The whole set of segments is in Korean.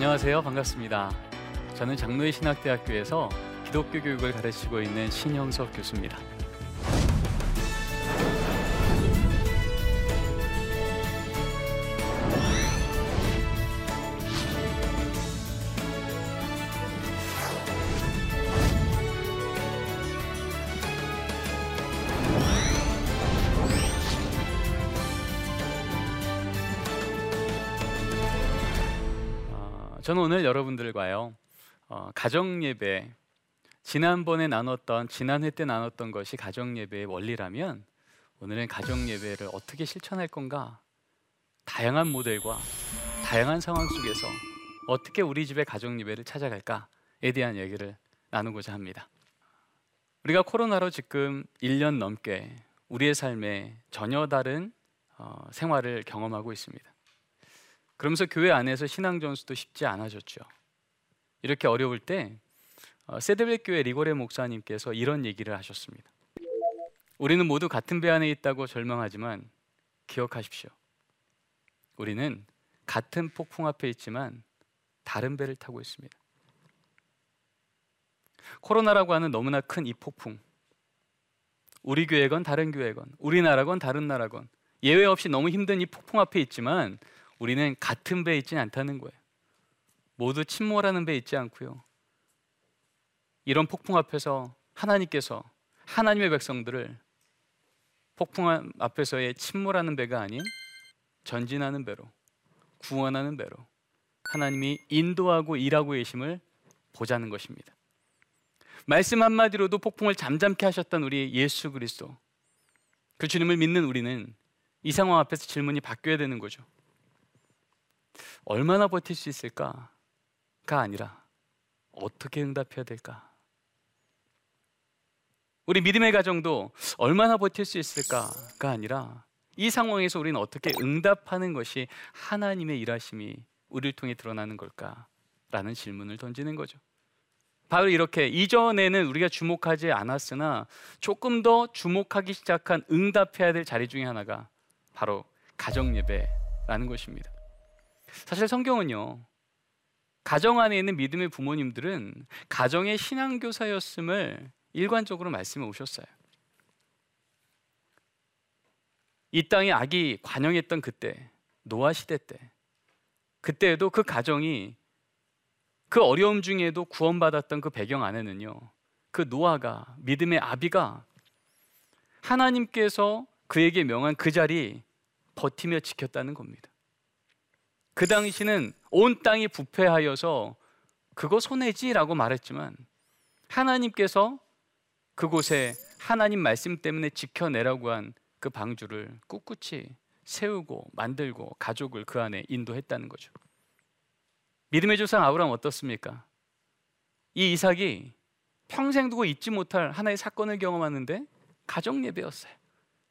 안녕하세요. 반갑습니다. 저는 장로의 신학대학교에서 기독교 교육을 가르치고 있는 신형석 교수입니다. 저는 오늘 여러분들과요 어, 가정 예배 지난번에 나눴던 지난해 때 나눴던 것이 가정 예배의 원리라면 오늘은 가정 예배를 어떻게 실천할 건가 다양한 모델과 다양한 상황 속에서 어떻게 우리 집의 가정 예배를 찾아갈까에 대한 얘기를 나누고자 합니다. 우리가 코로나로 지금 1년 넘게 우리의 삶에 전혀 다른 어, 생활을 경험하고 있습니다. 그러면서 교회 안에서 신앙 전수도 쉽지 않아졌죠. 이렇게 어려울 때 어, 세드백 교회 리고레 목사님께서 이런 얘기를 하셨습니다. 우리는 모두 같은 배 안에 있다고 절망하지만 기억하십시오. 우리는 같은 폭풍 앞에 있지만 다른 배를 타고 있습니다. 코로나라고 하는 너무나 큰 이 폭풍. 우리 교회건 다른 교회건 우리나라건 다른 나라건 예외 없이 너무 힘든 이 폭풍 앞에 있지만 우리는 같은 배에 있지는 않다는 거예요. 모두 침몰하는 배에 있지 않고요. 이런 폭풍 앞에서 하나님께서 하나님의 백성들을 폭풍 앞에서의 침몰하는 배가 아닌 전진하는 배로 구원하는 배로 하나님이 인도하고 일하고 계심을 보자는 것입니다. 말씀 한마디로도 폭풍을 잠잠케 하셨던 우리 예수 그리스도 그 주님을 믿는 우리는 이 상황 앞에서 질문이 바뀌어야 되는 거죠. 얼마나 버틸 수 있을까가 아니라 어떻게 응답해야 될까? 우리 믿음의 가정도 얼마나 버틸 수 있을까가 아니라 이 상황에서 우리는 어떻게 응답하는 것이 하나님의 일하심이 우리를 통해 드러나는 걸까라는 질문을 던지는 거죠. 바로 이렇게 이전에는 우리가 주목하지 않았으나 조금 더 주목하기 시작한 응답해야 될 자리 중에 하나가 바로 가정 예배라는 것입니다. 사실 성경은요. 가정 안에 있는 믿음의 부모님들은 가정의 신앙 교사였음을 일관적으로 말씀해 오셨어요. 이 땅에 악이 관영했던 그때 노아 시대 때 그때에도 그 가정이 그 어려움 중에도 구원받았던 그 배경 안에는요. 그 노아가 믿음의 아비가 하나님께서 그에게 명한 그 자리 버티며 지켰다는 겁니다. 그 당시는 온 땅이 부패하여서 그거 손해지라고 말했지만 하나님께서 그곳에 하나님 말씀 때문에 지켜내라고 한 그 방주를 꿋꿋이 세우고 만들고 가족을 그 안에 인도했다는 거죠. 믿음의 조상 아브라함 어떻습니까? 이 이삭이 평생 두고 잊지 못할 하나의 사건을 경험하는데 가족 예배였어요.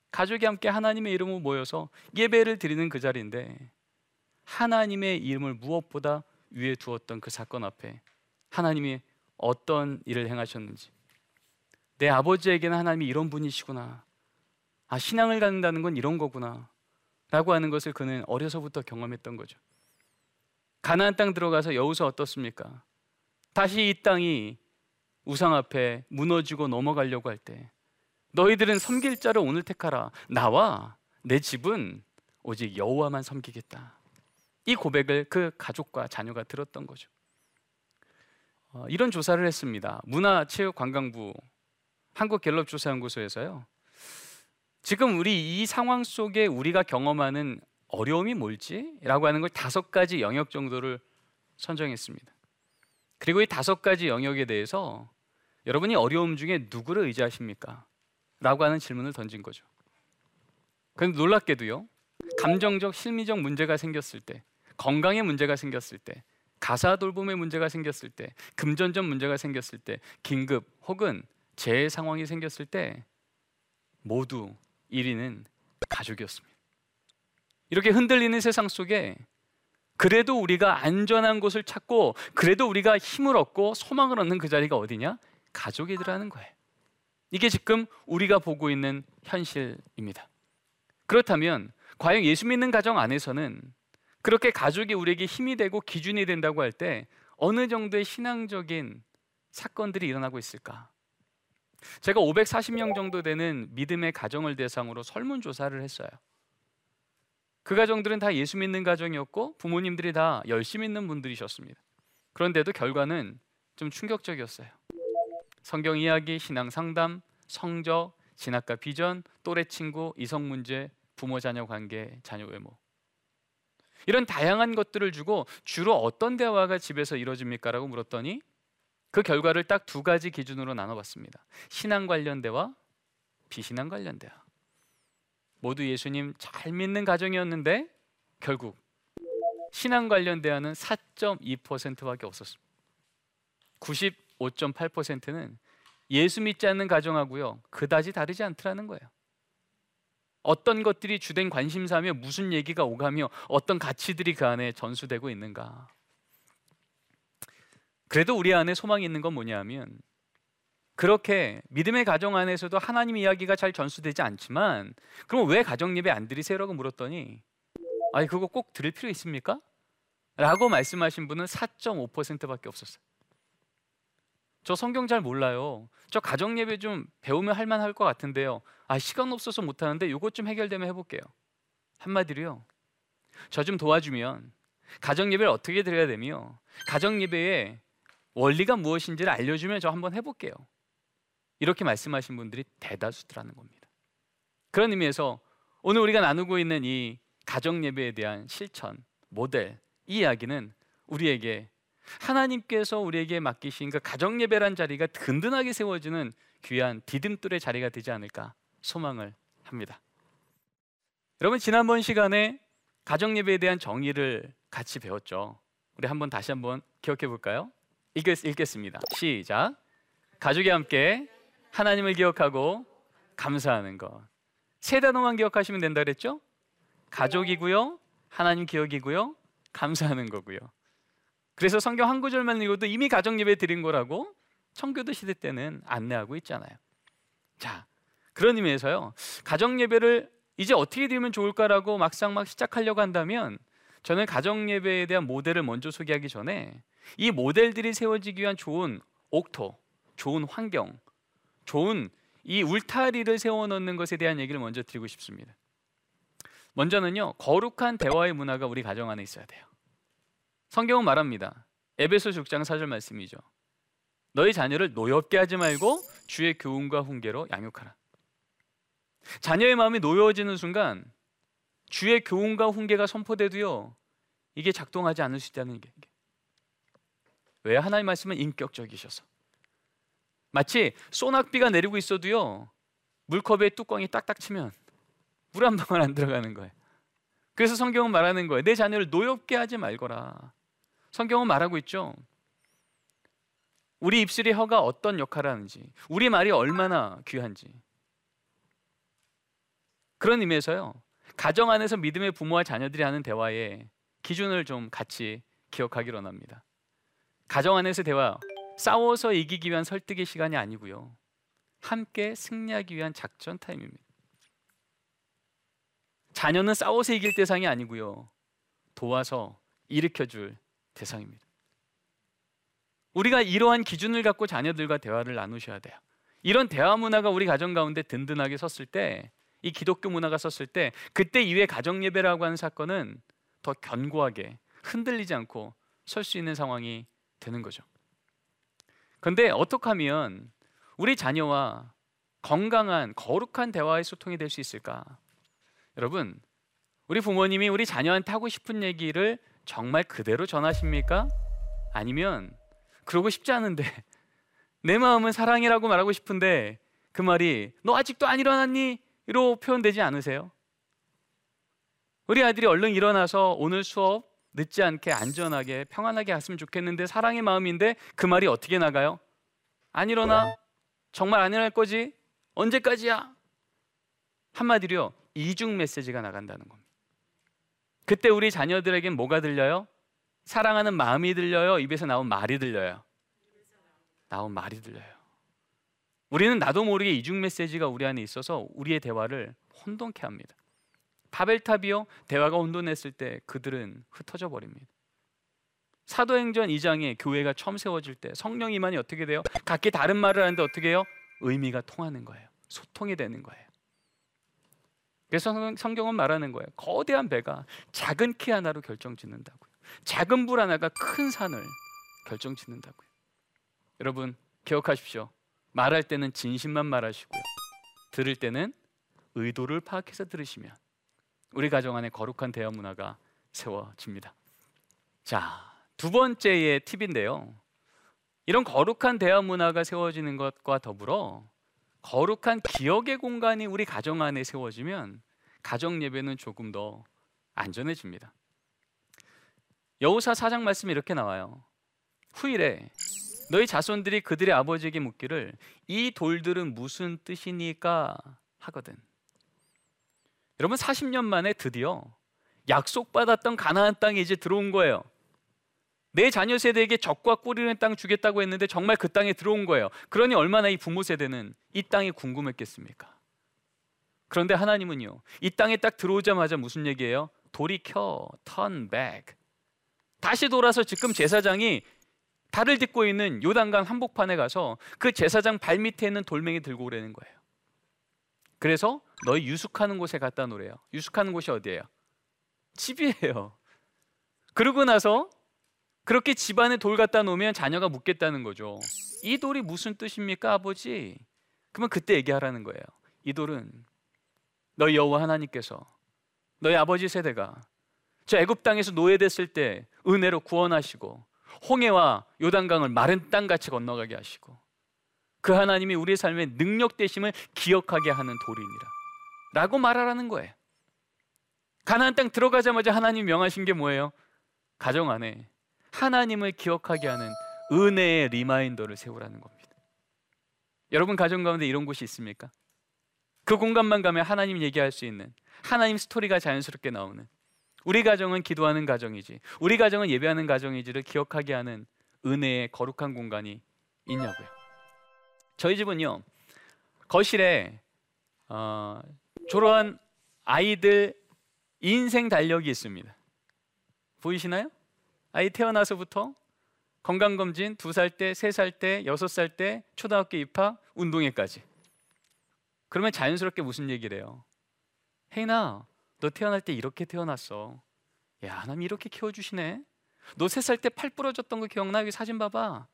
가족이 함께 하나님의 이름으로 모여서 예배를 드리는 그 자리인데 하나님의 이름을 무엇보다 위에 두었던 그 사건 앞에 하나님이 어떤 일을 행하셨는지. 내 아버지에게는 하나님이 이런 분이시구나. 아 신앙을 갖는다는 건 이런 거구나. 라고 하는 것을 그는 어려서부터 경험했던 거죠. 가나안 땅 들어가서 여우서 어떻습니까? 다시 이 땅이 우상 앞에 무너지고 넘어가려고 할 때 너희들은 섬길 자를 오늘 택하라. 나와 내 집은 오직 여호와만 섬기겠다 이 고백을 그 가족과 자녀가 들었던 거죠. 어, 이런 조사를 했습니다. 문화체육관광부 한국갤럽조사연구소에서요. 지금 우리 이 상황 속에 우리가 경험하는 어려움이 뭘지? 라고 하는 걸 다섯 가지 영역 정도를 선정했습니다. 그리고 이 다섯 가지 영역에 대해서 여러분이 어려움 중에 누구를 의지하십니까? 라고 하는 질문을 던진 거죠. 그런데 놀랍게도요. 감정적, 심리적 문제가 생겼을 때 건강에 문제가 생겼을 때, 가사 돌봄에 문제가 생겼을 때, 금전적 문제가 생겼을 때, 긴급 혹은 재해 상황이 생겼을 때 모두 1위는 가족이었습니다. 이렇게 흔들리는 세상 속에 그래도 우리가 안전한 곳을 찾고 그래도 우리가 힘을 얻고 소망을 얻는 그 자리가 어디냐? 가족이더라는 거예요. 이게 지금 우리가 보고 있는 현실입니다. 그렇다면 과연 예수 믿는 가정 안에서는 그렇게 가족이 우리에게 힘이 되고 기준이 된다고 할 때 어느 정도의 신앙적인 사건들이 일어나고 있을까? 제가 540명 정도 되는 믿음의 가정을 대상으로 설문 조사를 했어요. 그 가정들은 다 예수 믿는 가정이었고 부모님들이 다 열심히 있는 분들이셨습니다. 그런데도 결과는 좀 충격적이었어요. 성경 이야기, 신앙 상담, 성적, 진학과 비전, 또래 친구, 이성 문제, 부모 자녀 관계, 자녀 외모. 이런 다양한 것들을 주고 주로 어떤 대화가 집에서 이루어집니까라고 물었더니 그 결과를 딱 두 가지 기준으로 나눠봤습니다. 신앙 관련 대화, 비신앙 관련 대화. 모두 예수님 잘 믿는 가정이었는데 결국 신앙 관련 대화는 4.2%밖에 없었습니다. 95.8%는 예수 믿지 않는 가정하고요. 그다지 다르지 않더라는 거예요. 어떤 것들이 주된 관심사며 무슨 얘기가 오가며 어떤 가치들이 그 안에 전수되고 있는가. 그래도 우리 안에 소망이 있는 건 뭐냐면 그렇게 믿음의 가정 안에서도 하나님 이야기가 잘 전수되지 않지만 그럼 왜 가정 예배 안 드리세요라고 물었더니 아니 그거 꼭 드릴 필요 있습니까? 라고 말씀하신 분은 4.5%밖에 없었어요. 저 성경 잘 몰라요. 저 가정 예배 좀 배우면 할 만할 것 같은데요. 아 시간 없어서 못 하는데 이것 좀 해결되면 해볼게요. 한마디로요. 저 좀 도와주면 가정 예배를 어떻게 드려야 되며 가정 예배의 원리가 무엇인지를 알려주면 저 한번 해볼게요. 이렇게 말씀하신 분들이 대다수더라는 겁니다. 그런 의미에서 오늘 우리가 나누고 있는 이 가정 예배에 대한 실천 모델 이 이야기는 우리에게 하나님께서 우리에게 맡기신 그 가정 예배란 자리가 든든하게 세워지는 귀한 디딤돌의 자리가 되지 않을까 소망을 합니다. 여러분 지난번 시간에 가정 예배에 대한 정의를 같이 배웠죠. 우리 한번 다시 한번 기억해 볼까요? 읽겠, 읽겠습니다. 시작. 가족이 함께 하나님을 기억하고 감사하는 것. 세 단어만 기억하시면 된다 그랬죠? 가족이고요. 하나님 기억이고요. 감사하는 거고요. 그래서 성경 한 구절만 읽어도 이미 가정 예배 드린 거라고 청교도 시대 때는 안내하고 있잖아요. 자, 그런 의미에서요. 가정 예배를 이제 어떻게 드리면 좋을까라고 막상 막 시작하려고 한다면 저는 가정 예배에 대한 모델을 먼저 소개하기 전에 이 모델들이 세워지기 위한 좋은 옥토, 좋은 환경, 좋은 이 울타리를 세워 놓는 것에 대한 얘기를 먼저 드리고 싶습니다. 먼저는요. 거룩한 대화의 문화가 우리 가정 안에 있어야 돼요. 성경은 말합니다. 에베소 6장 4절 말씀이죠. 너희 자녀를 노엽게 하지 말고 주의 교훈과 훈계로 양육하라. 자녀의 마음이 노여워지는 순간 주의 교훈과 훈계가 선포돼도요. 이게 작동하지 않을 수 있다는 게. 왜 하나님 말씀은 인격적이셔서. 마치 소낙비가 내리고 있어도요. 물컵에 뚜껑이 딱딱 치면 물 한 방울 안 들어가는 거예요. 그래서 성경은 말하는 거예요. 내 자녀를 노엽게 하지 말거라. 성경은 말하고 있죠. 우리 입술의 혀가 어떤 역할을 하는지, 우리 말이 얼마나 귀한지. 그런 의미에서요. 가정 안에서 믿음의 부모와 자녀들이 하는 대화에 기준을 좀 같이 기억하기로 합니다. 가정 안에서 대화 싸워서 이기기 위한 설득의 시간이 아니고요. 함께 승리하기 위한 작전 타임입니다. 자녀는 싸워서 이길 대상이 아니고요. 도와서 일으켜 줄 대상입니다. 우리가 이러한 기준을 갖고 자녀들과 대화를 나누셔야 돼요. 이런 대화 문화가 우리 가정 가운데 든든하게 섰을 때, 이 기독교 문화가 섰을 때, 그때 이후에 가정 예배라고 하는 사건은 더 견고하게 흔들리지 않고 설 수 있는 상황이 되는 거죠. 그런데 어떻게 하면 우리 자녀와 건강한 거룩한 대화의 소통이 될 수 있을까? 여러분, 우리 부모님이 우리 자녀한테 하고 싶은 얘기를 정말 그대로 전하십니까? 아니면 그러고 싶지 않은데 내 마음은 사랑이라고 말하고 싶은데 그 말이 너 아직도 안 일어났니? 로 표현되지 않으세요? 우리 아들이 얼른 일어나서 오늘 수업 늦지 않게 안전하게 평안하게 갔으면 좋겠는데 사랑의 마음인데 그 말이 어떻게 나가요? 안 일어나? 정말 안 일어날 거지? 언제까지야? 한마디로 이중 메시지가 나간다는 겁니다. 그때 우리 자녀들에겐 뭐가 들려요? 사랑하는 마음이 들려요? 입에서 나온 말이 들려요? 나온 말이 들려요. 우리는 나도 모르게 이중 메시지가 우리 안에 있어서 우리의 대화를 혼돈케 합니다. 바벨탑이요 대화가 혼돈했을 때 그들은 흩어져 버립니다. 사도행전 2장에 교회가 처음 세워질 때 성령 이만이 어떻게 돼요? 각기 다른 말을 하는데 어떻게 해요? 의미가 통하는 거예요. 소통이 되는 거예요. 그래서 성경은 말하는 거예요. 거대한 배가 작은 키 하나로 결정짓는다고요. 작은 불 하나가 큰 산을 결정짓는다고요. 여러분 기억하십시오. 말할 때는 진심만 말하시고요. 들을 때는 의도를 파악해서 들으시면 우리 가정 안에 거룩한 대화 문화가 세워집니다. 자, 두 번째의 팁인데요. 이런 거룩한 대화 문화가 세워지는 것과 더불어 거룩한 기억의 공간이 우리 가정 안에 세워지면 가정 예배는 조금 더 안전해집니다. 여호사 4장 말씀이 이렇게 나와요. 후일에 너희 자손들이 그들의 아버지에게 묻기를 이 돌들은 무슨 뜻이니까 하거든. 여러분 40년 만에 드디어 약속받았던 가나안 땅에 이제 들어온 거예요. 내 자녀 세대에게 적과 꿀이는 땅 주겠다고 했는데 정말 그 땅에 들어온 거예요. 그러니 얼마나 이 부모 세대는 이 땅이 궁금했겠습니까? 그런데 하나님은요. 이 땅에 딱 들어오자마자 무슨 얘기예요? 돌이켜, turn back. 다시 돌아서 지금 제사장이 달을 딛고 있는 요단강 한복판에 가서 그 제사장 발 밑에 있는 돌멩이 들고 오라는 거예요. 그래서 너희 유숙하는 곳에 갖다 놓으래요. 유숙하는 곳이 어디예요? 집이에요. 그러고 나서 그렇게 집안에 돌 갖다 놓으면 자녀가 묻겠다는 거죠. 이 돌이 무슨 뜻입니까, 아버지? 그러면 그때 얘기하라는 거예요. 이 돌은 너희 여호와 하나님께서 너희 아버지 세대가 저 애굽 땅에서 노예됐을 때 은혜로 구원하시고 홍해와 요단강을 마른 땅같이 건너가게 하시고 그 하나님이 우리의 삶의 능력 되심을 기억하게 하는 돌이니라 라고 말하라는 거예요 가나안 땅 들어가자마자 하나님 명하신 게 뭐예요? 가정 안에 하나님을 기억하게 하는 은혜의 reminder를 세우라는 겁니다 여러분 가정 가운데 이런 곳이 있습니까? 그 공간만 가면 하나님 얘기할 수 있는 하나님 스토리가 자연스럽게 나오는 우리 가정은 기도하는 가정이지 우리 가정은 예배하는 가정이지를 기억하게 하는 은혜의 거룩한 공간이 있냐고요 저희 집은요 거실에 어, 졸업한 아이들 인생 달력이 있습니다 보이시나요? 아이 태어나서부터 건강검진 두 살 때, 세 살 때, 여섯 살 때, 초등학교 입학, 운동회까지 그러면 자연스럽게 무슨 얘기를 해요? 혜인아 너 태어날 때 이렇게 태어났어. 야, 하나님 이렇게 키워주시네. 너 세 살 때 팔 부러졌던 거 기억나? 여기 사진 봐봐.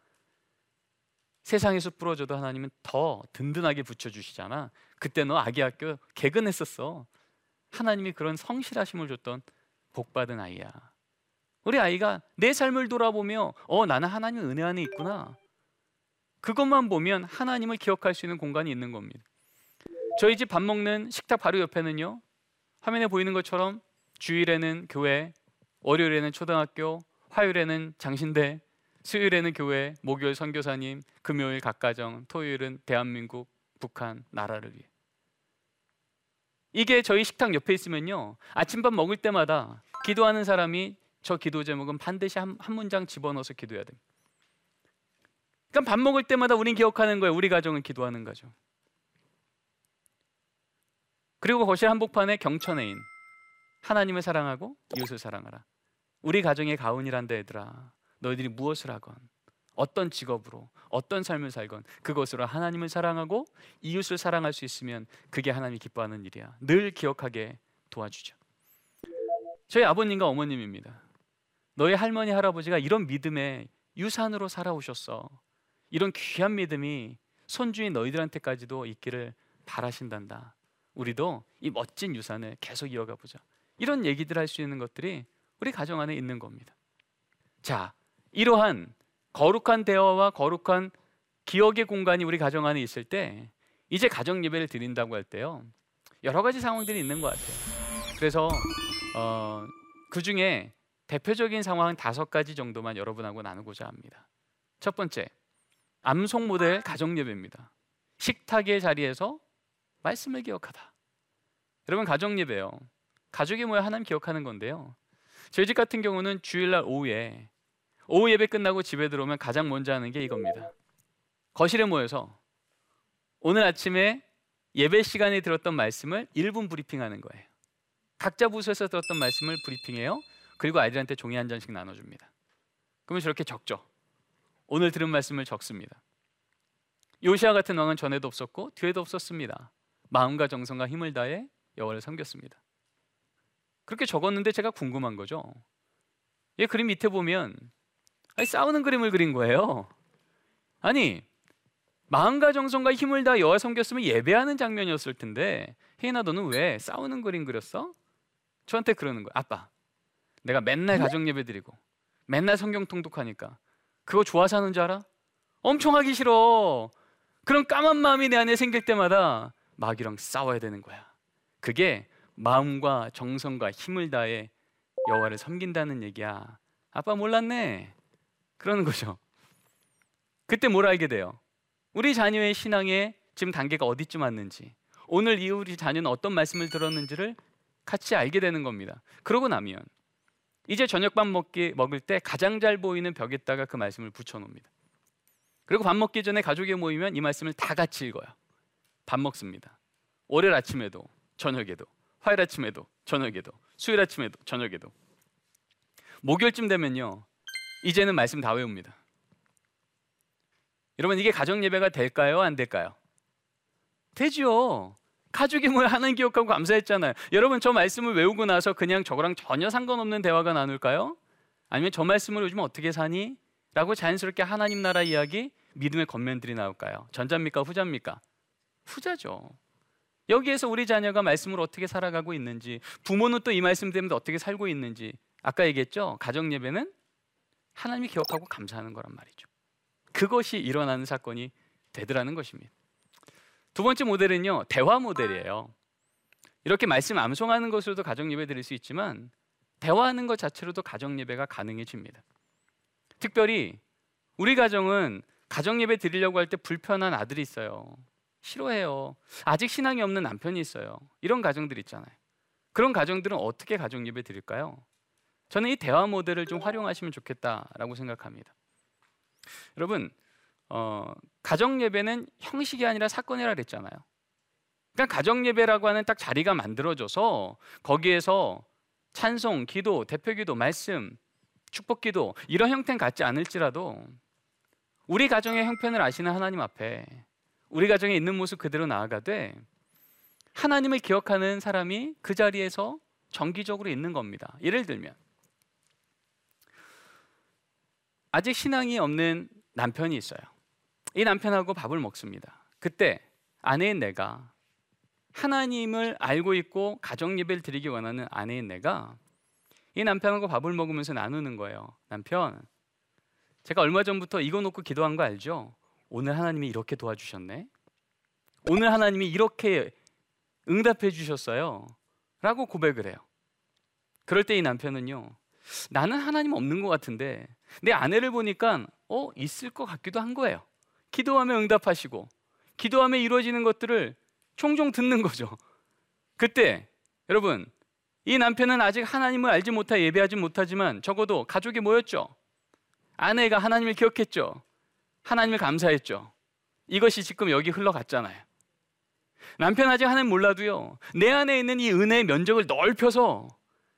세상에서 부러져도 하나님은 더 든든하게 붙여주시잖아. 그때 너 아기 학교 개근했었어. 하나님이 그런 성실하심을 줬던 복받은 아이야. 우리 아이가 내 삶을 돌아보며 어 나는 하나님 은혜 안에 있구나. 그것만 보면 하나님을 기억할 수 있는 공간이 있는 겁니다. 저희 집 밥 먹는 식탁 바로 옆에는요 화면에 보이는 것처럼 주일에는 교회, 월요일에는 초등학교, 화요일에는 장신대, 수요일에는 교회, 목요일 선교사님, 금요일 각가정, 토요일은 대한민국, 북한 나라를 위해. 이게 저희 식탁 옆에 있으면요. 아침밥 먹을 때마다 기도하는 사람이 저 기도 제목은 반드시 한, 한 문장 집어넣어서 기도해야 됩니다. 그러니까 밥 먹을 때마다 우린 기억하는 거예요. 우리 가정은 기도하는 가정. 그리고 거실 한복판에 경천애인 하나님을 사랑하고 이웃을 사랑하라. 우리 가정의 가훈이란다 얘들아. 너희들이 무엇을 하건 어떤 직업으로 어떤 삶을 살건 그것으로 하나님을 사랑하고 이웃을 사랑할 수 있으면 그게 하나님이 기뻐하는 일이야. 늘 기억하게 도와주죠. 저희 아버님과 어머님입니다. 너희 할머니 할아버지가 이런 믿음의 유산으로 살아오셨어. 이런 귀한 믿음이 손주인 너희들한테까지도 있기를 바라신단다. 우리도 이 멋진 유산을 계속 이어가 보자. 이런 얘기들 할 수 있는 것들이 우리 가정 안에 있는 겁니다. 자, 이러한 거룩한 대화와 거룩한 기억의 공간이 우리 가정 안에 있을 때 이제 가정 예배를 드린다고 할 때요. 여러 가지 상황들이 있는 것 같아요. 그래서 어, 그 중에 대표적인 상황 다섯 가지 정도만 여러분하고 나누고자 합니다. 첫 번째, 암송 모델 가정 예배입니다. 식탁의 자리에서 말씀을 기억하다. 여러분 가정 예배요. 가족이 모여 하나님 기억하는 건데요. 저희 집 같은 경우는 주일날 오후에 오후 예배 끝나고 집에 들어오면 가장 먼저 하는 게 이겁니다. 거실에 모여서 오늘 아침에 예배 시간에 들었던 말씀을 1분 브리핑하는 거예요. 각자 부서에서 들었던 말씀을 브리핑해요. 그리고 아이들한테 종이 한 장씩 나눠줍니다. 그러면 저렇게 적죠. 오늘 들은 말씀을 적습니다. 요시아 같은 왕은 전에도 없었고 뒤에도 없었습니다. 마음과 정성과 힘을 다해 여호와를 섬겼습니다. 그렇게 적었는데 제가 궁금한 거죠. 이 그림 밑에 보면 아니, 싸우는 그림을 그린 거예요. 아니 마음과 정성과 힘을 다 여호와 섬겼으면 예배하는 장면이었을 텐데 혜인아 너는 왜 싸우는 그림 그렸어? 저한테 그러는 거예요. 아빠, 내가 맨날 가정 예배 드리고 맨날 성경 통독하니까 그거 좋아서 하는 줄 알아? 엄청 하기 싫어. 그런 까만 마음이 내 안에 생길 때마다 마귀랑 싸워야 되는 거야. 그게 마음과 정성과 힘을 다해 여호와를 섬긴다는 얘기야. 아빠 몰랐네. 그러는 거죠. 그때 뭘 알게 돼요? 우리 자녀의 신앙의 지금 단계가 어디쯤 왔는지, 오늘 이 우리 자녀는 어떤 말씀을 들었는지를 같이 알게 되는 겁니다. 그러고 나면 이제 저녁밥 먹기 먹을 때 가장 잘 보이는 벽에다가 그 말씀을 붙여 놓습니다. 그리고 밥 먹기 전에 가족이 모이면 이 말씀을 다 같이 읽어요. 밥 먹습니다. 월요일 아침에도 저녁에도 화요일 아침에도 저녁에도 수요일 아침에도 저녁에도 목요일쯤 되면요. 이제는 말씀 다 외웁니다. 여러분 이게 가정 예배가 될까요? 안 될까요? 되죠. 가족이 뭘 하는 기억하고 감사했잖아요. 여러분 저 말씀을 외우고 나서 그냥 저거랑 전혀 상관없는 대화가 나눌까요? 아니면 저 말씀을 요즘 어떻게 사니? 라고 자연스럽게 하나님 나라 이야기, 믿음의 겉면들이 나올까요? 전자입니까? 후자입니까? 후자죠. 여기에서 우리 자녀가 말씀을 어떻게 살아가고 있는지, 부모는 또 이 말씀 때문에 어떻게 살고 있는지, 아까 얘기했죠? 가정 예배는 하나님이 기억하고 감사하는 거란 말이죠. 그것이 일어나는 사건이 되더라는 것입니다. 두 번째 모델은요 대화 모델이에요. 이렇게 말씀 암송하는 것으로도 가정 예배 드릴 수 있지만 대화하는 것 자체로도 가정 예배가 가능해집니다. 특별히 우리 가정은 가정 예배 드리려고 할 때 불편한 아들이 있어요. 싫어해요. 아직 신앙이 없는 남편이 있어요. 이런 가정들 있잖아요. 그런 가정들은 어떻게 가정 예배 드릴까요? 저는 이 대화 모델을 좀 활용하시면 좋겠다라고 생각합니다. 여러분 어, 가정 예배는 형식이 아니라 사건이라 그랬잖아요. 그러니까 가정 예배라고 하는 딱 자리가 만들어져서 거기에서 찬송, 기도, 대표기도, 말씀, 축복기도 이런 형태는 갖지 않을지라도 우리 가정의 형편을 아시는 하나님 앞에 우리 가정에 있는 모습 그대로 나아가되 하나님을 기억하는 사람이 그 자리에서 정기적으로 있는 겁니다. 예를 들면 아직 신앙이 없는 남편이 있어요. 이 남편하고 밥을 먹습니다. 그때 아내인 내가 하나님을 알고 있고 가정 예배를 드리기 원하는 아내인 내가 이 남편하고 밥을 먹으면서 나누는 거예요. 남편, 제가 얼마 전부터 이거 놓고 기도한 거 알죠? 오늘 하나님이 이렇게 도와주셨네. 오늘 하나님이 이렇게 응답해 주셨어요. 라고 고백을 해요. 그럴 때 이 남편은요. 나는 하나님 없는 것 같은데 내 아내를 보니까 어 있을 것 같기도 한 거예요. 기도하면 응답하시고 기도하면 이루어지는 것들을 종종 듣는 거죠. 그때 여러분 이 남편은 아직 하나님을 알지 못하 예배하지 못하지만 적어도 가족이 모였죠. 아내가 하나님을 기억했죠. 하나님을 감사했죠. 이것이 지금 여기 흘러갔잖아요. 남편 아직 하나님 몰라도요. 내 안에 있는 이 은혜의 면적을 넓혀서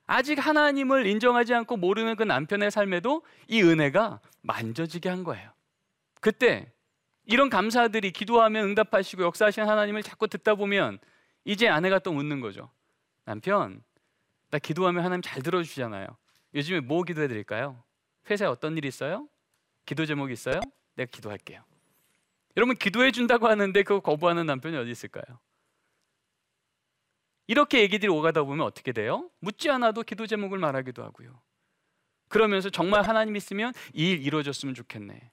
아직 하나님을 인정하지 않고 모르는 그 남편의 삶에도 이 은혜가 만져지게 한 거예요. 그때 이런 감사들이 기도하면 응답하시고 역사하시는 하나님을 자꾸 듣다 보면 이제 아내가 또 묻는 거죠. 남편, 나 기도하면 하나님 잘 들어주시잖아요. 요즘에 뭐 기도해 드릴까요? 회사에 어떤 일 있어요? 기도 제목 있어요? 내가 기도할게요. 여러분 기도해 준다고 하는데 그거 거부하는 남편이 어디 있을까요? 이렇게 얘기들이 오가다 보면 어떻게 돼요? 묻지 않아도 기도 제목을 말하기도 하고요. 그러면서 정말 하나님 있으면 이 일 이루어졌으면 좋겠네.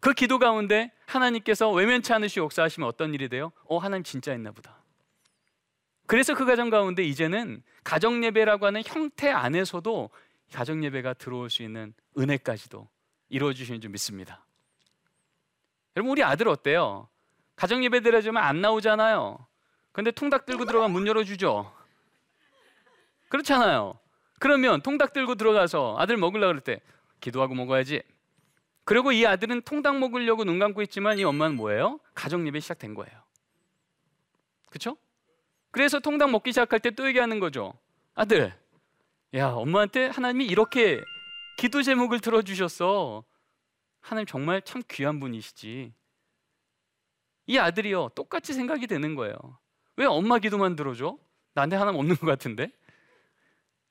그 기도 가운데 하나님께서 외면치 않으시고 역사하시면 어떤 일이 돼요? 어, 하나님 진짜 있나 보다. 그래서 그 가정 가운데 이제는 가정 예배라고 하는 형태 안에서도 가정 예배가 들어올 수 있는 은혜까지도 이루어 주시는 줄 믿습니다. 여러분 우리 아들 어때요? 가정 예배 드려주면 안 나오잖아요. 근데 통닭 들고 들어가 문 열어주죠. 그렇잖아요. 그러면 통닭 들고 들어가서 아들 먹으려고 그럴 때 기도하고 먹어야지. 그리고 이 아들은 통닭 먹으려고 눈 감고 있지만 이 엄마는 뭐예요? 가정 예배 시작된 거예요. 그렇죠? 그래서 통닭 먹기 시작할 때 또 얘기하는 거죠. 아들, 야 엄마한테 하나님이 이렇게 기도 제목을 들어주셨어. 하나님 정말 참 귀한 분이시지. 이 아들이요 똑같이 생각이 되는 거예요. 왜 엄마 기도만 들어줘? 나한테 하나님 없는 것 같은데?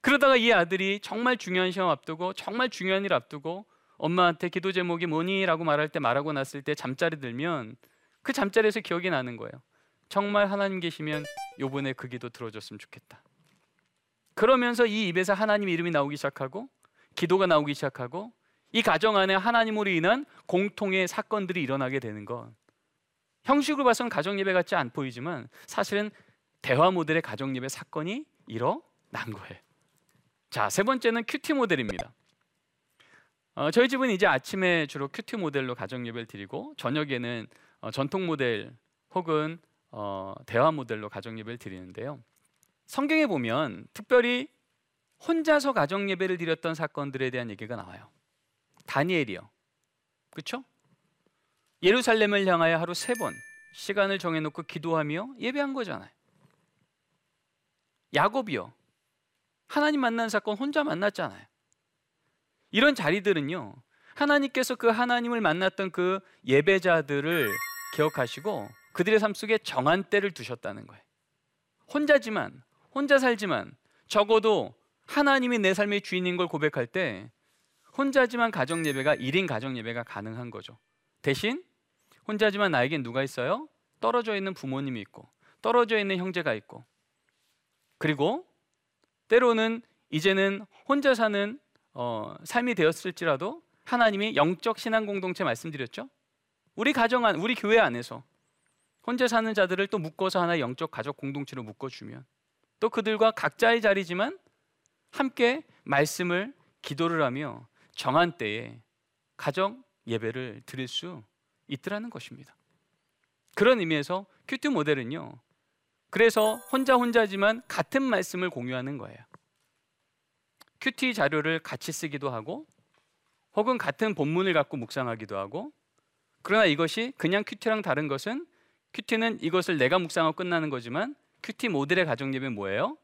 그러다가 이 아들이 정말 중요한 시험 앞두고 정말 중요한 일 앞두고 엄마한테 기도 제목이 뭐니라고 말할 때 말하고 났을 때 잠자리 들면 그 잠자리에서 기억이 나는 거예요. 정말 하나님 계시면 요번에 그 기도 들어줬으면 좋겠다. 그러면서 이 입에서 하나님 이름이 나오기 시작하고 기도가 나오기 시작하고 이 가정 안에 하나님으로 인한 공통의 사건들이 일어나게 되는 것. 형식으로 봐서는 가정 예배 같지 않 보이지만 사실은 대화 모델의 가정 예배 사건이 일어난 거예요. 자, 세 번째는 큐티 모델입니다. 어, 저희 집은 이제 아침에 주로 큐티 모델로 가정 예배를 드리고 저녁에는 어, 전통 모델 혹은 어, 대화 모델로 가정 예배를 드리는데요. 성경에 보면 특별히 혼자서 가정 예배를 드렸던 사건들에 대한 얘기가 나와요. 다니엘이요. 그렇죠? 예루살렘을 향하여 하루 세 번 시간을 정해놓고 기도하며 예배한 거잖아요. 야곱이요. 하나님 만난 사건 혼자 만났잖아요. 이런 자리들은요. 하나님께서 그 하나님을 만났던 그 예배자들을 기억하시고 그들의 삶 속에 정한 때를 두셨다는 거예요. 혼자지만 혼자 살지만 적어도 하나님이 내 삶의 주인인 걸 고백할 때 혼자지만 가정 예배가 1인 가정 예배가 가능한 거죠. 대신 혼자지만 나에겐 누가 있어요? 떨어져 있는 부모님이 있고 떨어져 있는 형제가 있고 그리고 때로는 이제는 혼자 사는 어, 삶이 되었을지라도 하나님이 영적 신앙 공동체 말씀드렸죠. 우리 가정 안, 우리 교회 안에서 혼자 사는 자들을 또 묶어서 하나의 영적 가족 공동체로 묶어주면 또 그들과 각자의 자리지만 함께 말씀을 기도를 하며 정한 때에 가정 예배를 드릴 수 있더라는 것입니다. 그런 의미에서 큐티 모델은요. 그래서 혼자 혼자지만 같은 말씀을 공유하는 거예요. 큐티 자료를 같이 쓰기도 하고 혹은 같은 본문을 갖고 묵상하기도 하고 그러나 이것이 그냥 큐티랑 다른 것은 큐티는 이것을 내가 묵상하고 끝나는 거지만 큐티 모델의 예배는 뭐예요?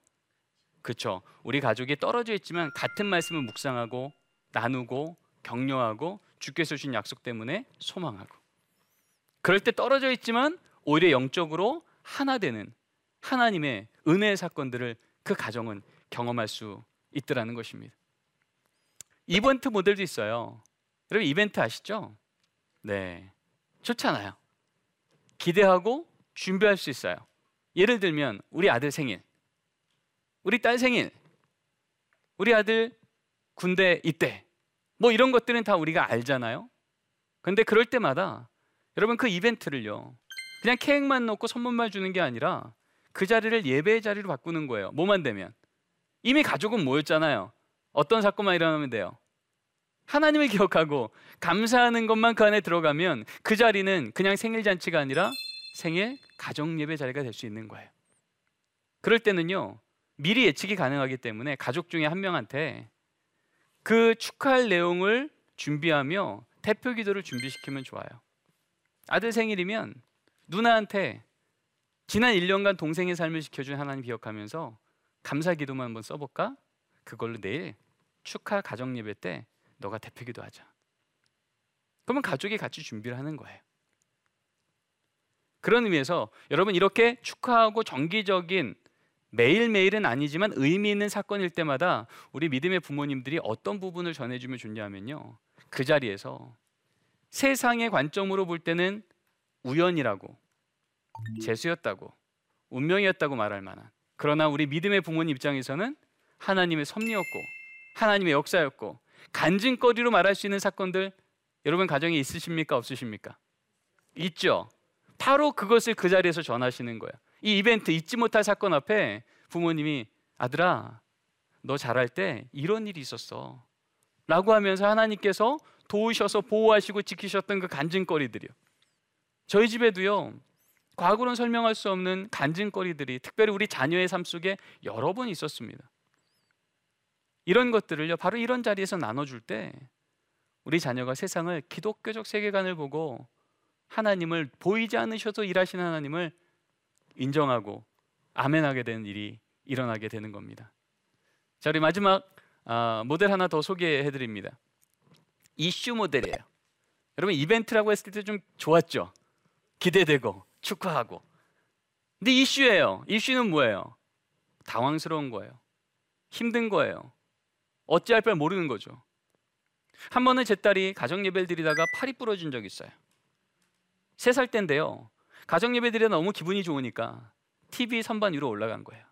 그렇죠. 우리 가족이 떨어져 있지만 같은 말씀을 묵상하고 나누고 격려하고 주께서 주신 약속 때문에 소망하고 그럴 때 떨어져 있지만 오히려 영적으로 하나 되는 하나님의 은혜의 사건들을 그 가정은 경험할 수 있더라는 것입니다. 이벤트 모델도 있어요. 여러분 이벤트 아시죠? 네. 좋잖아요. 기대하고 준비할 수 있어요. 예를 들면 우리 아들 생일, 우리 딸 생일, 우리 아들 군대 입대, 뭐 이런 것들은 다 우리가 알잖아요. 근데 그럴 때마다 여러분 그 이벤트를요, 그냥 케이크만 넣고 선물만 주는 게 아니라 그 자리를 예배의 자리로 바꾸는 거예요. 뭐만 되면 이미 가족은 모였잖아요. 어떤 사건만 일어나면 돼요. 하나님을 기억하고 감사하는 것만 그 안에 들어가면 그 자리는 그냥 생일 잔치가 아니라 생일 가정 예배 자리가 될 수 있는 거예요. 그럴 때는요. 미리 예측이 가능하기 때문에 가족 중에 한 명한테 그 축하할 내용을 준비하며 대표 기도를 준비시키면 좋아요. 아들 생일이면 누나한테 지난 1년간 동생의 삶을 지켜준 하나님 기억하면서 감사 기도만 한번 써볼까? 그걸로 내일 축하 가정 예배 때 너가 대표 기도하자. 그러면 가족이 같이 준비를 하는 거예요. 그런 의미에서 여러분 이렇게 축하하고 정기적인 매일매일은 아니지만 의미 있는 사건일 때마다 우리 믿음의 부모님들이 어떤 부분을 전해주면 좋냐면요. 그 자리에서 세상의 관점으로 볼 때는 우연이라고 재수였다고 운명이었다고 말할 만한 그러나 우리 믿음의 부모님 입장에서는 하나님의 섭리였고 하나님의 역사였고 간증거리로 말할 수 있는 사건들 여러분 가정에 있으십니까 없으십니까? 있죠. 바로 그것을 그 자리에서 전하시는 거예요. 이 이벤트 잊지 못할 사건 앞에 부모님이 아들아 너 잘할 때 이런 일이 있었어 라고 하면서 하나님께서 도우셔서 보호하시고 지키셨던 그 간증거리들이요. 저희 집에도요. 과거로는 설명할 수 없는 간증거리들이 특별히 우리 자녀의 삶 속에 여러 번 있었습니다. 이런 것들을요. 바로 이런 자리에서 나눠줄 때 우리 자녀가 세상을 기독교적 세계관을 보고 하나님을 보이지 않으셔도 일하시는 하나님을 인정하고 아멘하게 되는 일이 일어나게 되는 겁니다. 자, 우리 마지막 아, 모델 하나 더 소개해 드립니다. 이슈 모델이에요. 여러분 이벤트라고 했을 때 좀 좋았죠. 기대되고 축하하고. 근데 이슈예요. 이슈는 뭐예요? 당황스러운 거예요. 힘든 거예요. 어찌할 바를 모르는 거죠. 한 번은 제 딸이 가정 예배를 드리다가 팔이 부러진 적이 있어요. 세 살 때인데요. 가정 예배 드리다 너무 기분이 좋으니까 TV 선반 위로 올라간 거예요.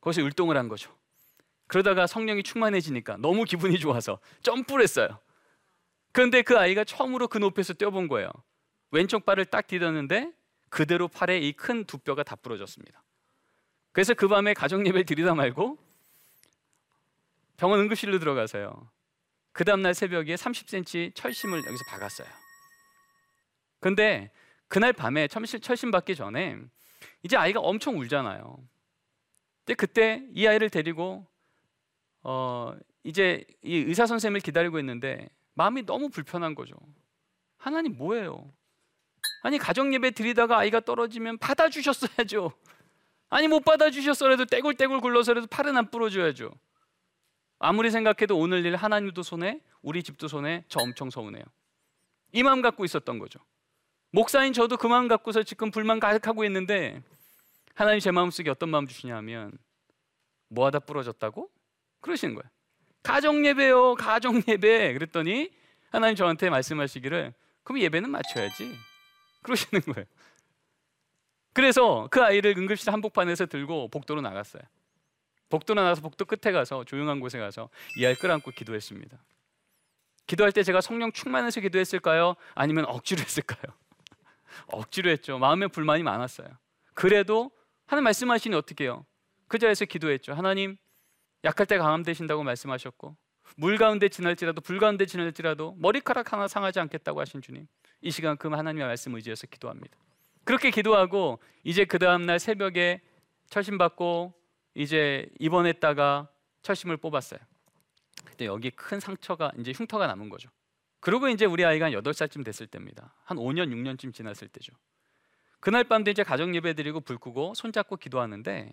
거기서 율동을 한 거죠. 그러다가 성령이 충만해지니까 너무 기분이 좋아서 점프를 했어요. 그런데 그 아이가 처음으로 그 높이에서 뛰어본 거예요. 왼쪽 발을 딱 디뎠는데 그대로 팔에 이 큰 두 뼈가 다 부러졌습니다. 그래서 그 밤에 가정 예배 드리다 말고 병원 응급실로 들어가서요. 그 다음날 새벽에 30cm 철심을 여기서 박았어요. 근데 그날 밤에 철심, 철심 받기 전에 이제 아이가 엄청 울잖아요. 근데 그때 이 아이를 데리고 어 이제 이 의사 선생님을 기다리고 있는데 마음이 너무 불편한 거죠. 하나님 뭐예요? 아니 가정 예배 드리다가 아이가 떨어지면 받아 주셨어야죠. 아니 못 받아 주셨어라도 떼굴떼굴 굴러서라도 팔은 안 부러져야죠. 아무리 생각해도 오늘 일 하나님도 손해, 우리 집도 손해, 저 엄청 서운해요. 이 마음 갖고 있었던 거죠. 목사인 저도 그 마음 갖고서 지금 불만 가득하고 있는데 하나님 제 마음속에 어떤 마음 주시냐면 뭐하다 부러졌다고? 그러시는 거예요. 가정 예배요, 가정 예배. 그랬더니 하나님 저한테 말씀하시기를 그럼 예배는 맞춰야지. 그러시는 거예요. 그래서 그 아이를 응급실 한복판에서 들고 복도로 나갔어요. 복도로 나가서 복도 끝에 가서 조용한 곳에 가서 이 아이 끌어안고 기도했습니다. 기도할 때 제가 성령 충만해서 기도했을까요? 아니면 억지로 했을까요? 억지로 했죠. 마음에 불만이 많았어요. 그래도 하나님 말씀하시니 어떻게 해요? 그 자리에서 기도했죠. 하나님 약할 때 강함 되신다고 말씀하셨고 물 가운데 지날지라도 불 가운데 지날지라도 머리카락 하나 상하지 않겠다고 하신 주님 이 시간 그 하나님의 말씀 의지해서 기도합니다. 그렇게 기도하고 이제 그 다음 날 새벽에 철심 받고 이제 입원했다가 철심을 뽑았어요. 그때 여기 큰 상처가 이제 흉터가 남은 거죠. 그리고 이제 우리 아이가 한 8살쯤 됐을 때입니다. 한 5년 6년쯤 지났을 때죠. 그날 밤도 이제 가정 예배 드리고 불 끄고 손 잡고 기도하는데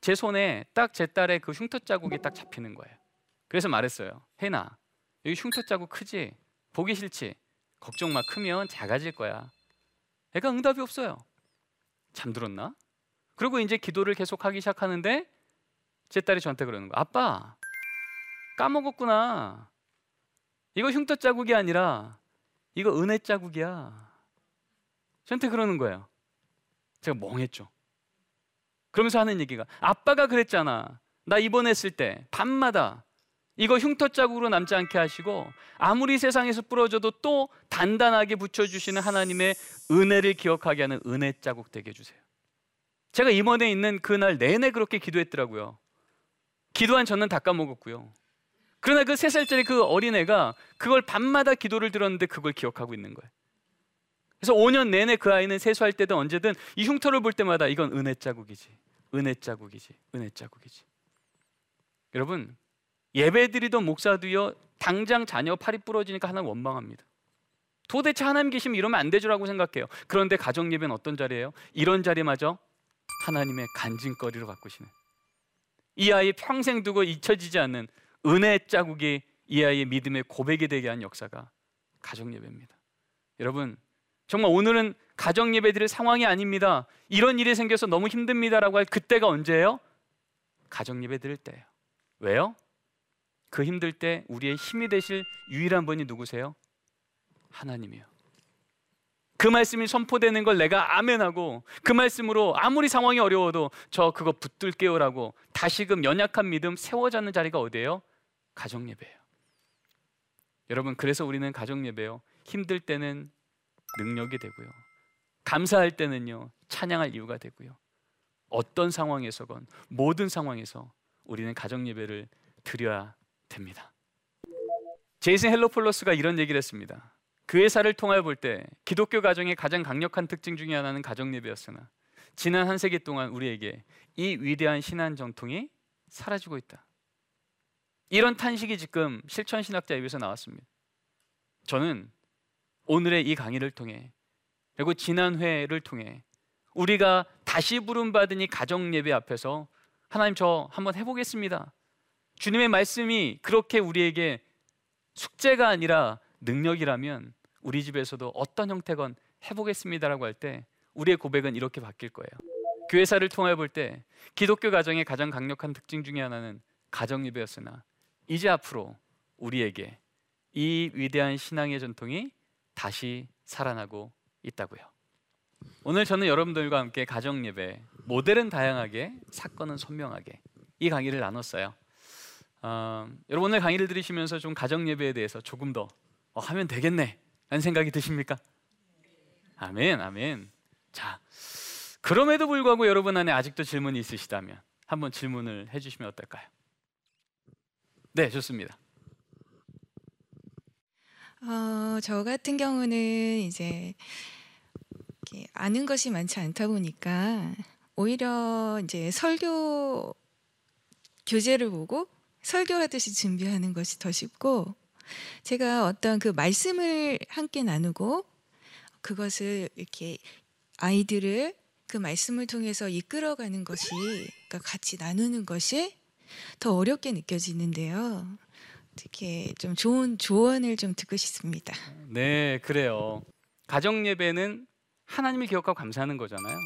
제 손에 딱 제 딸의 그 흉터 자국이 딱 잡히는 거예요. 그래서 말했어요. 혜나 여기 흉터 자국 크지? 보기 싫지? 걱정 마 크면 작아질 거야. 애가 응답이 없어요. 잠들었나? 그리고 이제 기도를 계속 하기 시작하는데 제 딸이 저한테 그러는 거예요. 아빠 까먹었구나. 이거 흉터 자국이 아니라 이거 은혜 자국이야. 저한테 그러는 거예요. 제가 멍했죠. 그러면서 하는 얘기가 아빠가 그랬잖아. 나 입원했을 때 밤마다 이거 흉터 자국으로 남지 않게 하시고 아무리 세상에서 부러져도 또 단단하게 붙여주시는 하나님의 은혜를 기억하게 하는 은혜 자국 되게 해주세요. 제가 임원에 있는 그날 내내 그렇게 기도했더라고요. 기도한 저는 다 까먹었고요. 그러나 그 세 살짜리 그 어린애가 그걸 밤마다 기도를 들었는데 그걸 기억하고 있는 거예요. 그래서 5년 내내 그 아이는 세수할 때든 언제든 이 흉터를 볼 때마다 이건 은혜 자국이지. 은혜 자국이지. 은혜 자국이지. 여러분, 예배드리던 목사도요. 당장 자녀 팔이 부러지니까 하나님 원망합니다. 도대체 하나님 계시면 이러면 안 되죠라고 생각해요. 그런데 가정 예배는 어떤 자리예요? 이런 자리마저 하나님의 간증거리로 바꾸시는 이 아이 평생 두고 잊혀지지 않는 은혜 자국이 이 아이의 믿음의 고백이 되게 한 역사가 가정 예배입니다. 여러분 정말 오늘은 가정 예배 드릴 상황이 아닙니다. 이런 일이 생겨서 너무 힘듭니다라고 할 그때가 언제예요? 가정 예배 드릴 때예요. 왜요? 그 힘들 때 우리의 힘이 되실 유일한 분이 누구세요? 하나님이요. 그 말씀이 선포되는 걸 내가 아멘하고 그 말씀으로 아무리 상황이 어려워도 저 그거 붙들게요라고 다시금 연약한 믿음 세워자는 자리가 어디예요? 가정 예배예요. 여러분 그래서 우리는 가정 예배요. 힘들 때는 능력이 되고요. 감사할 때는요. 찬양할 이유가 되고요. 어떤 상황에서건 모든 상황에서 우리는 가정 예배를 드려야 됩니다. 제이슨 헬로폴로스가 이런 얘기를 했습니다. 교회사를 통하여 볼 때 기독교 가정의 가장 강력한 특징 중에 하나는 가정 예배였으나 지난 한 세기 동안 우리에게 이 위대한 신앙 전통이 사라지고 있다. 이런 탄식이 지금 실천 신학자 입에서 나왔습니다. 저는 오늘의 이 강의를 통해 그리고 지난 회를 통해 우리가 다시 부름 받으니 가정 예배 앞에서 하나님 저 한번 해보겠습니다. 주님의 말씀이 그렇게 우리에게 숙제가 아니라 능력이라면 우리 집에서도 어떤 형태건 해보겠습니다라고 할 때 우리의 고백은 이렇게 바뀔 거예요. 교회사를 통해 볼 때 기독교 가정의 가장 강력한 특징 중에 하나는 가정 예배였으나 이제 앞으로 우리에게 이 위대한 신앙의 전통이 다시 살아나고 있다고요. 오늘 저는 여러분들과 함께 가정 예배 모델은 다양하게 사건은 선명하게 이 강의를 나눴어요. 어, 여러분 오늘 강의를 들으시면서 좀 가정 예배에 대해서 조금 더 어, 하면 되겠네 라는 생각이 드십니까? 아멘 아멘. 자 그럼에도 불구하고 여러분 안에 아직도 질문이 있으시다면 한번 질문을 해주시면 어떨까요? 네 좋습니다. 어, 저 같은 경우는 이제 아는 것이 많지 않다 보니까 오히려 이제 설교 교재를 보고 설교하듯이 준비하는 것이 더 쉽고 제가 어떤 그 말씀을 함께 나누고 그것을 이렇게 아이들을 그 말씀을 통해서 이끌어가는 것이 그러니까 같이 나누는 것이 더 어렵게 느껴지는데요. 특히 좀 좋은 조언을 좀 듣고 싶습니다. 네, 그래요. 가정 예배는 하나님을 기억하고 감사하는 거잖아요.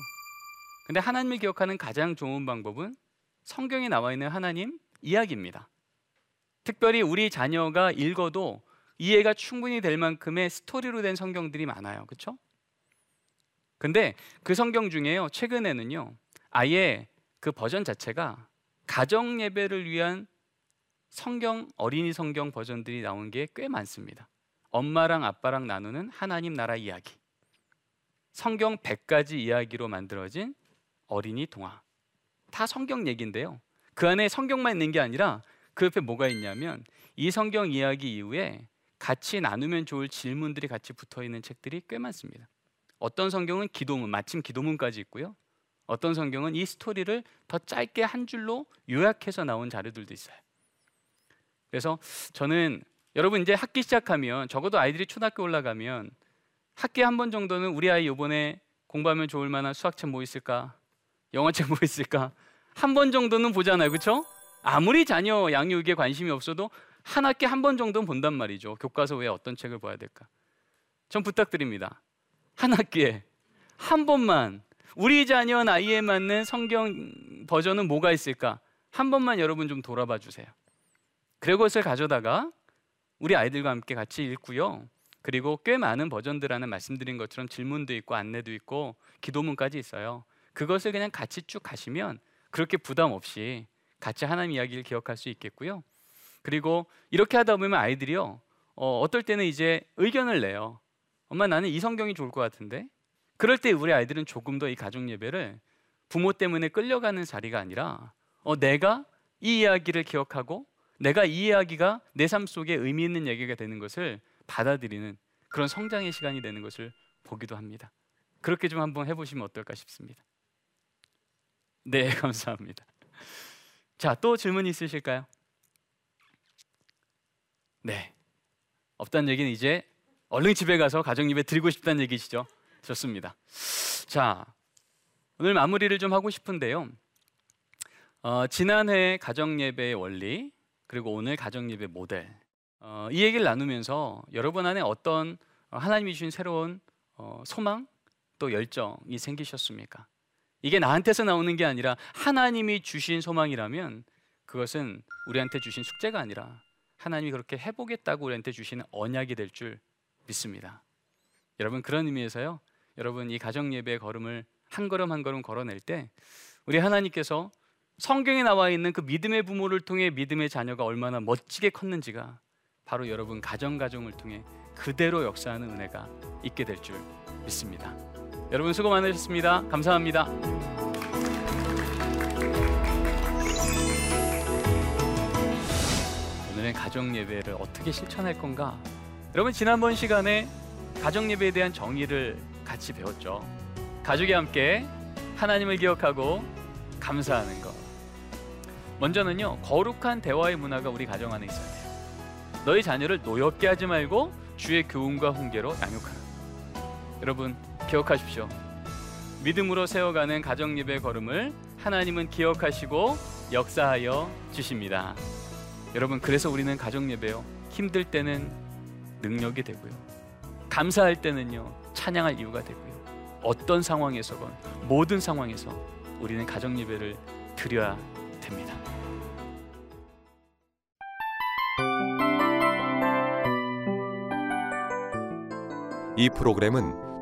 근데 하나님을 기억하는 가장 좋은 방법은 성경에 나와 있는 하나님 이야기입니다. 특별히 우리 자녀가 읽어도 이해가 충분히 될 만큼의 스토리로 된 성경들이 많아요. 그렇죠? 근데 그 성경 중에요. 최근에는요. 아예 그 버전 자체가 가정 예배를 위한 성경 어린이 성경 버전들이 나온 게 꽤 많습니다. 엄마랑 아빠랑 나누는 하나님 나라 이야기. 성경 100가지 이야기로 만들어진 어린이 동화. 다 성경 얘기인데요. 그 안에 성경만 있는 게 아니라 그 옆에 뭐가 있냐면 이 성경 이야기 이후에 같이 나누면 좋을 질문들이 같이 붙어 있는 책들이 꽤 많습니다. 어떤 성경은 기도문, 마침 기도문까지 있고요. 어떤 성경은 이 스토리를 더 짧게 한 줄로 요약해서 나온 자료들도 있어요. 그래서 저는 여러분 이제 학기 시작하면 적어도 아이들이 초등학교 올라가면 학기에 한 번 정도는 우리 아이 요번에 공부하면 좋을 만한 수학책 뭐 있을까? 영어책 뭐 있을까? 한 번 정도는 보잖아요. 그렇죠? 아무리 자녀 양육에 관심이 없어도 한 학기 한 번 정도는 본단 말이죠. 교과서 외에 어떤 책을 봐야 될까? 전 부탁드립니다. 한 학기에 한 번만 우리 자녀 나이에 맞는 성경 버전은 뭐가 있을까? 한 번만 여러분 좀 돌아봐 주세요. 그것을 가져다가 우리 아이들과 함께 같이 읽고요. 그리고 꽤 많은 버전들하는 말씀드린 것처럼 질문도 있고 안내도 있고 기도문까지 있어요. 그것을 그냥 같이 쭉 가시면 그렇게 부담 없이 같이 하나님 이야기를 기억할 수 있겠고요. 그리고 이렇게 하다 보면 아이들이요. 어, 어떨 때는 이제 의견을 내요. 엄마 나는 이 성경이 좋을 것 같은데. 그럴 때 우리 아이들은 조금 더 이 가족 예배를 부모 때문에 끌려가는 자리가 아니라 어, 내가 이 이야기를 기억하고 내가 이 이야기가 내 삶 속에 의미 있는 얘기가 되는 것을 받아들이는 그런 성장의 시간이 되는 것을 보기도 합니다. 그렇게 좀 한번 해보시면 어떨까 싶습니다. 네, 감사합니다. 자, 또 질문 있으실까요? 네. 없다는 얘기는 이제 얼른 집에 가서 가정 예배 드리고 싶다는 얘기시죠. 좋습니다. 자, 오늘 마무리를 좀 하고 싶은데요. 어, 지난해 가정 예배의 원리 그리고 오늘 가정 예배 모델 어, 이 얘기를 나누면서 여러분 안에 어떤 어, 하나님이 주신 새로운 어, 소망 또 열정이 생기셨습니까? 이게 나한테서 나오는 게 아니라 하나님이 주신 소망이라면 그것은 우리한테 주신 숙제가 아니라 하나님이 그렇게 해보겠다고 우리한테 주시는 언약이 될 줄 믿습니다. 여러분 그런 의미에서요. 여러분 이 가정 예배 걸음을 한 걸음 한 걸음 걸어낼 때 우리 하나님께서 성경에 나와 있는 그 믿음의 부모를 통해 믿음의 자녀가 얼마나 멋지게 컸는지가 바로 여러분 가정 가정을 통해 그대로 역사하는 은혜가 있게 될 줄 믿습니다. 여러분 수고 많으셨습니다. 감사합니다. 가정 예배를 어떻게 실천할 건가? 여러분 지난번 시간에 가정 예배에 대한 정의를 같이 배웠죠. 가족이 함께 하나님을 기억하고 감사하는 것. 먼저는요 거룩한 대화의 문화가 우리 가정 안에 있어야 돼요. 너희 자녀를 노엽게 하지 말고 주의 교훈과 훈계로 양육하라. 여러분 기억하십시오. 믿음으로 세워가는 가정 예배 걸음을 하나님은 기억하시고 역사하여 주십니다. 여러분 그래서 우리는 가정 예배요 힘들 때는 능력이 되고요 감사할 때는요 찬양할 이유가 되고요 어떤 상황에서건 모든 상황에서 우리는 가정 예배를 드려야 됩니다. 이 프로그램은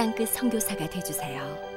땅끝 선교사가 되주세요.